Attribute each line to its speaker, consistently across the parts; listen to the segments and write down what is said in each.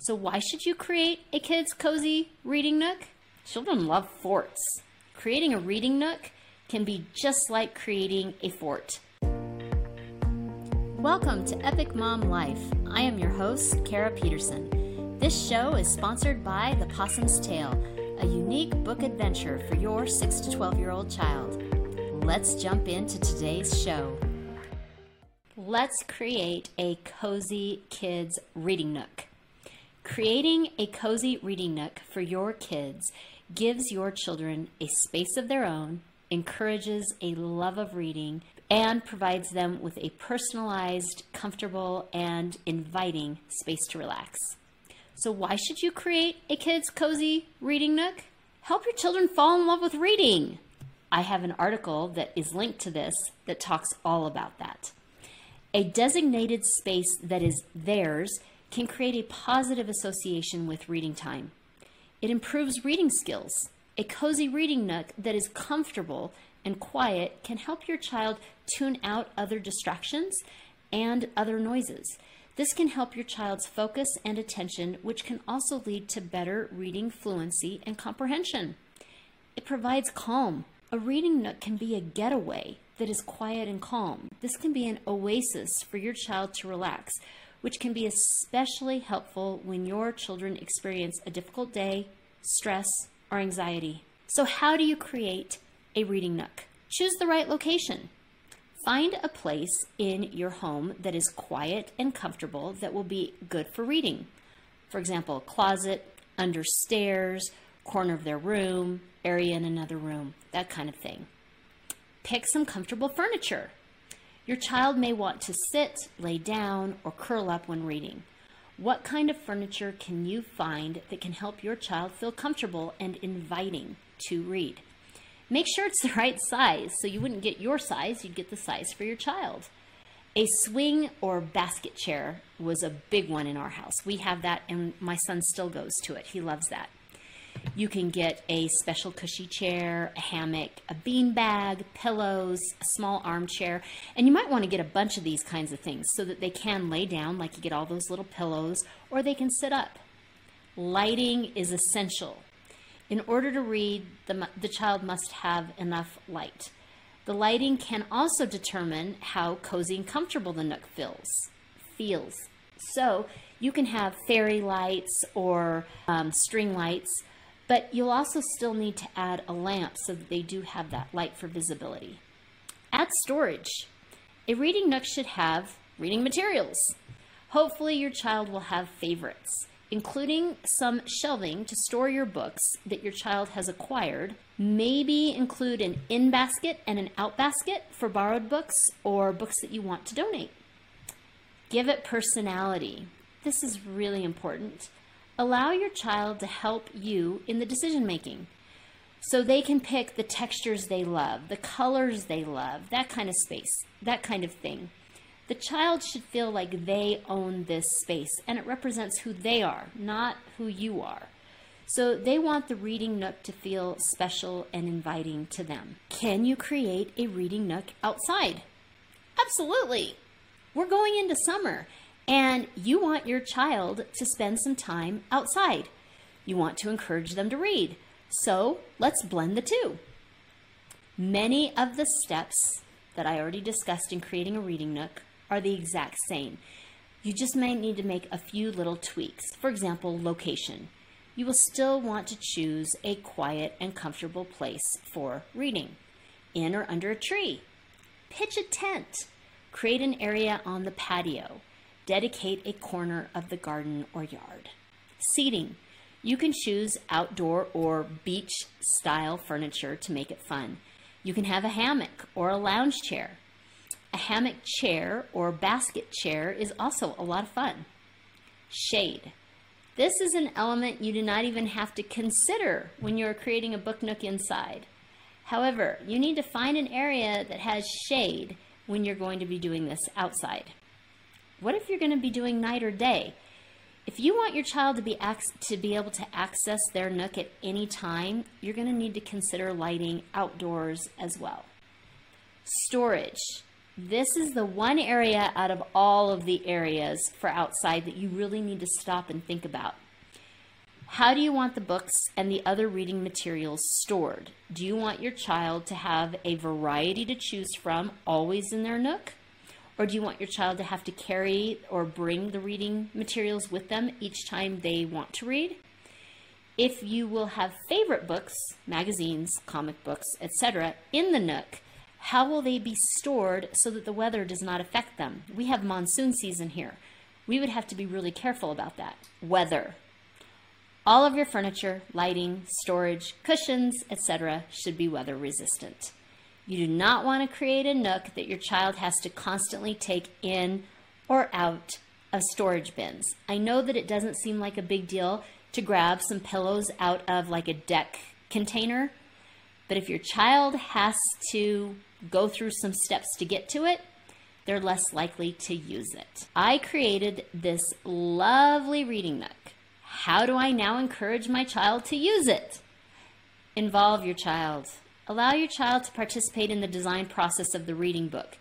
Speaker 1: So, why should you create a kid's cozy reading nook? Children love forts. Creating a reading nook can be just like creating a fort. Welcome to Epic Mom Life. I am your host, Kara Peterson. This show is sponsored by The Possum's Tale, a unique book adventure for your 6 to 12 year old child. Let's jump into today's show. Let's create a cozy kids reading nook. Creating a cozy reading nook for your kids gives your children a space of their own, encourages a love of reading, and provides them with a personalized, comfortable, and inviting space to relax. So, why should you create a kids' cozy reading nook? Help your children fall in love with reading. I have an article that is linked to this that talks all about that. A designated space that is theirs can create a positive association with reading time. It improves reading skills. A cozy reading nook that is comfortable and quiet can help your child tune out other distractions and other noises. This can help your child's focus and attention, which can also lead to better reading fluency and comprehension. It provides calm. A reading nook can be a getaway that is quiet and calm. This can be an oasis for your child to relax, which can be especially helpful when your children experience a difficult day, stress, or anxiety. So, how do you create a reading nook? Choose the right location. Find a place in your home that is quiet and comfortable that will be good for reading. For example, closet, under stairs, corner of their room, area in another room, that kind of thing. Pick some comfortable furniture. Your child may want to sit, lay down, or curl up when reading. What kind of furniture can you find that can help your child feel comfortable and inviting to read? Make sure it's the right size so you wouldn't get your size, you'd get the size for your child. A swing or basket chair was a big one in our house. We have that, and my son still goes to it. He loves that. You can get a special cushy chair, a hammock, a bean bag, pillows, a small armchair, and you might want to get a bunch of these kinds of things so that they can lay down, like you get all those little pillows, or they can sit up. Lighting is essential. In order to read, the, the child must have enough light. The lighting can also determine how cozy and comfortable the nook feels. Feels. So you can have fairy lights or um, string lights but you'll also still need to add a lamp so that they do have that light for visibility. Add storage. A reading nook should have reading materials. Hopefully your child will have favorites, including some shelving to store your books that your child has acquired. Maybe include an in basket and an out basket for borrowed books or books that you want to donate. Give it personality. This is really important. Allow your child to help you in the decision making. So they can pick the textures they love, the colors they love, that kind of space, that kind of thing. The child should feel like they own this space and it represents who they are, not who you are. So they want the reading nook to feel special and inviting to them. Can you create a reading nook outside? Absolutely. We're going into summer and you want your child to spend some time outside. You want to encourage them to read. So let's blend the two. Many of the steps that I already discussed in creating a reading nook are the exact same. You just might need to make a few little tweaks. For example, location. You will still want to choose a quiet and comfortable place for reading, in or under a tree. Pitch a tent. Create an area on the patio dedicate a corner of the garden or yard. Seating. You can choose outdoor or beach style furniture to make it fun. You can have a hammock or a lounge chair. A hammock chair or basket chair is also a lot of fun. Shade. This is an element you do not even have to consider when you are creating a book nook inside. However, you need to find an area that has shade when you're going to be doing this outside. What if you're going to be doing night or day? If you want your child to be to be able to access their nook at any time, you're going to need to consider lighting outdoors as well. Storage. This is the one area out of all of the areas for outside that you really need to stop and think about. How do you want the books and the other reading materials stored? Do you want your child to have a variety to choose from always in their nook? Or do you want your child to have to carry or bring the reading materials with them each time they want to read? If you will have favorite books, magazines, comic books, etc., in the nook, how will they be stored so that the weather does not affect them? We have monsoon season here. We would have to be really careful about that. Weather. All of your furniture, lighting, storage, cushions, etc., should be weather resistant. You do not want to create a nook that your child has to constantly take in or out of storage bins. I know that it doesn't seem like a big deal to grab some pillows out of like a deck container, but if your child has to go through some steps to get to it, they're less likely to use it. I created this lovely reading nook. How do I now encourage my child to use it? Involve your child. Allow your child to participate in the design process of the reading book.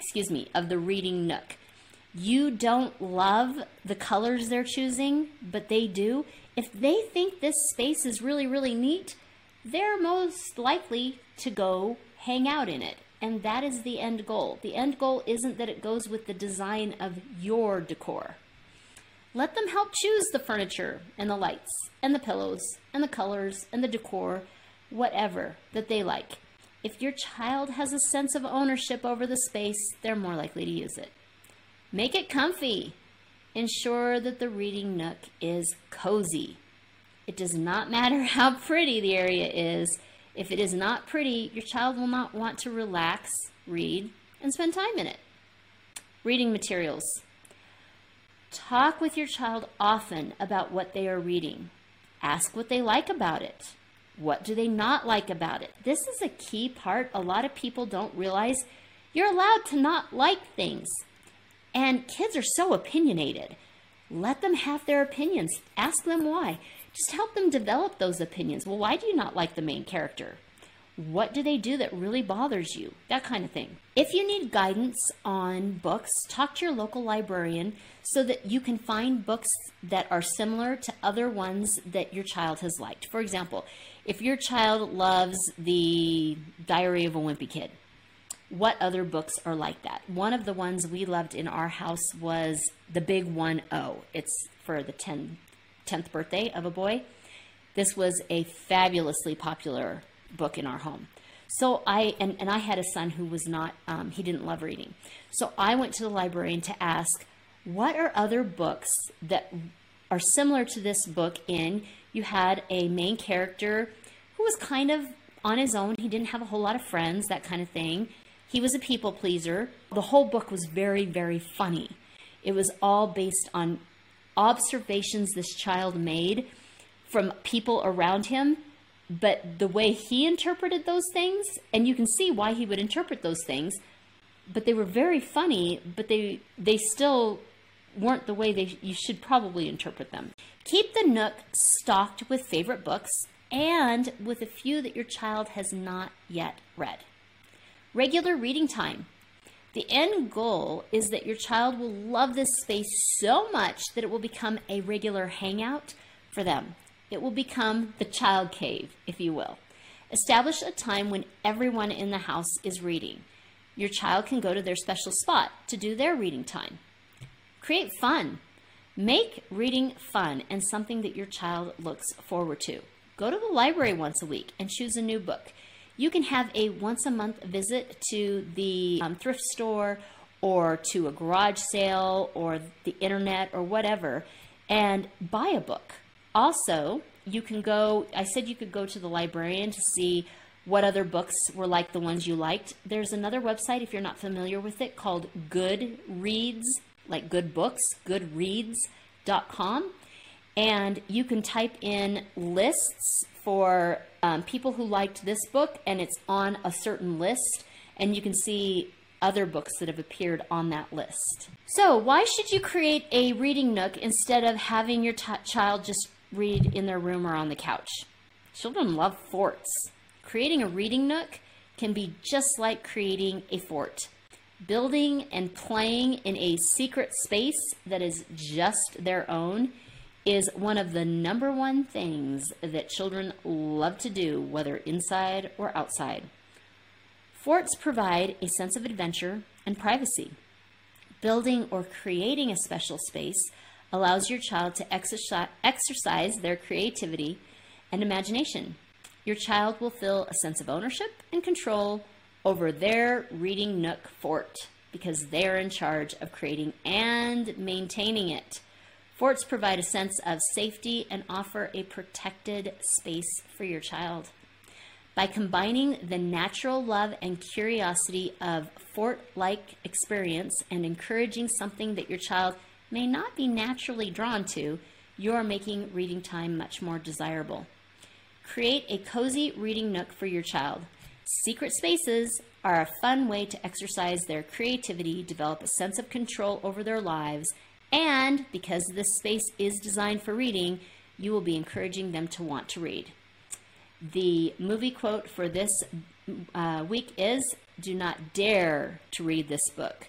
Speaker 1: Excuse me, of the reading nook. You don't love the colors they're choosing, but they do. If they think this space is really, really neat, they're most likely to go hang out in it. And that is the end goal. The end goal isn't that it goes with the design of your decor. Let them help choose the furniture and the lights and the pillows and the colors and the decor whatever that they like. If your child has a sense of ownership over the space, they're more likely to use it. Make it comfy. Ensure that the reading nook is cozy. It does not matter how pretty the area is. If it is not pretty, your child will not want to relax, read, and spend time in it. Reading materials. Talk with your child often about what they are reading. Ask what they like about it. What do they not like about it? This is a key part a lot of people don't realize. You're allowed to not like things. And kids are so opinionated. Let them have their opinions. Ask them why. Just help them develop those opinions. Well, why do you not like the main character? What do they do that really bothers you? That kind of thing. If you need guidance on books, talk to your local librarian so that you can find books that are similar to other ones that your child has liked. For example, if your child loves the Diary of a Wimpy Kid, what other books are like that? One of the ones we loved in our house was The Big One-Oh. It's for the 10, 10th birthday of a boy. This was a fabulously popular book in our home. So I and, and I had a son who was not um, he didn't love reading. So I went to the librarian to ask what are other books that are similar to this book in you had a main character who was kind of on his own. He didn't have a whole lot of friends, that kind of thing. He was a people pleaser. The whole book was very, very funny. It was all based on observations this child made from people around him, but the way he interpreted those things, and you can see why he would interpret those things, but they were very funny, but they they still weren't the way they you should probably interpret them. Keep the Nook stocked with favorite books and with a few that your child has not yet read. Regular reading time. The end goal is that your child will love this space so much that it will become a regular hangout for them. It will become the child cave, if you will. Establish a time when everyone in the house is reading. Your child can go to their special spot to do their reading time. Create fun. Make reading fun and something that your child looks forward to. Go to the library once a week and choose a new book. You can have a once a month visit to the um, thrift store or to a garage sale or the internet or whatever and buy a book. Also, you can go, I said you could go to the librarian to see what other books were like the ones you liked. There's another website, if you're not familiar with it, called Goodreads like good books, goodreads.com. And you can type in lists for um, people who liked this book, and it's on a certain list, and you can see other books that have appeared on that list. So, why should you create a reading nook instead of having your child just read in their room or on the couch? Children love forts. Creating a reading nook can be just like creating a fort. Building and playing in a secret space that is just their own is one of the number one things that children love to do, whether inside or outside. Forts provide a sense of adventure and privacy. Building or creating a special space allows your child to exercise their creativity and imagination. Your child will feel a sense of ownership and control over their reading nook fort because they are in charge of creating and maintaining it. Forts provide a sense of safety and offer a protected space for your child. By combining the natural love and curiosity of fort like experience and encouraging something that your child may not be naturally drawn to, you are making reading time much more desirable. Create a cozy reading nook for your child. Secret spaces are a fun way to exercise their creativity, develop a sense of control over their lives, and because this space is designed for reading, you will be encouraging them to want to read. The movie quote for this uh, week is Do not dare to read this book,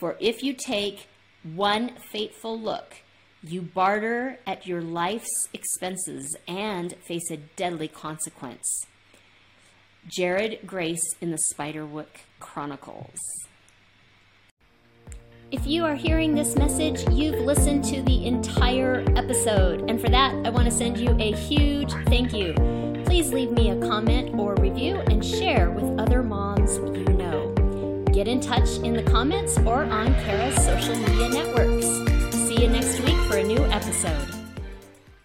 Speaker 1: for if you take one fateful look, you barter at your life's expenses and face a deadly consequence. Jared Grace in the Spiderwick Chronicles. If you are hearing this message, you've listened to the entire episode, and for that, I want to send you a huge thank you. Please leave me a comment or review and share with other moms you know. Get in touch in the comments or on Kara's social media networks. See you next week for a new episode.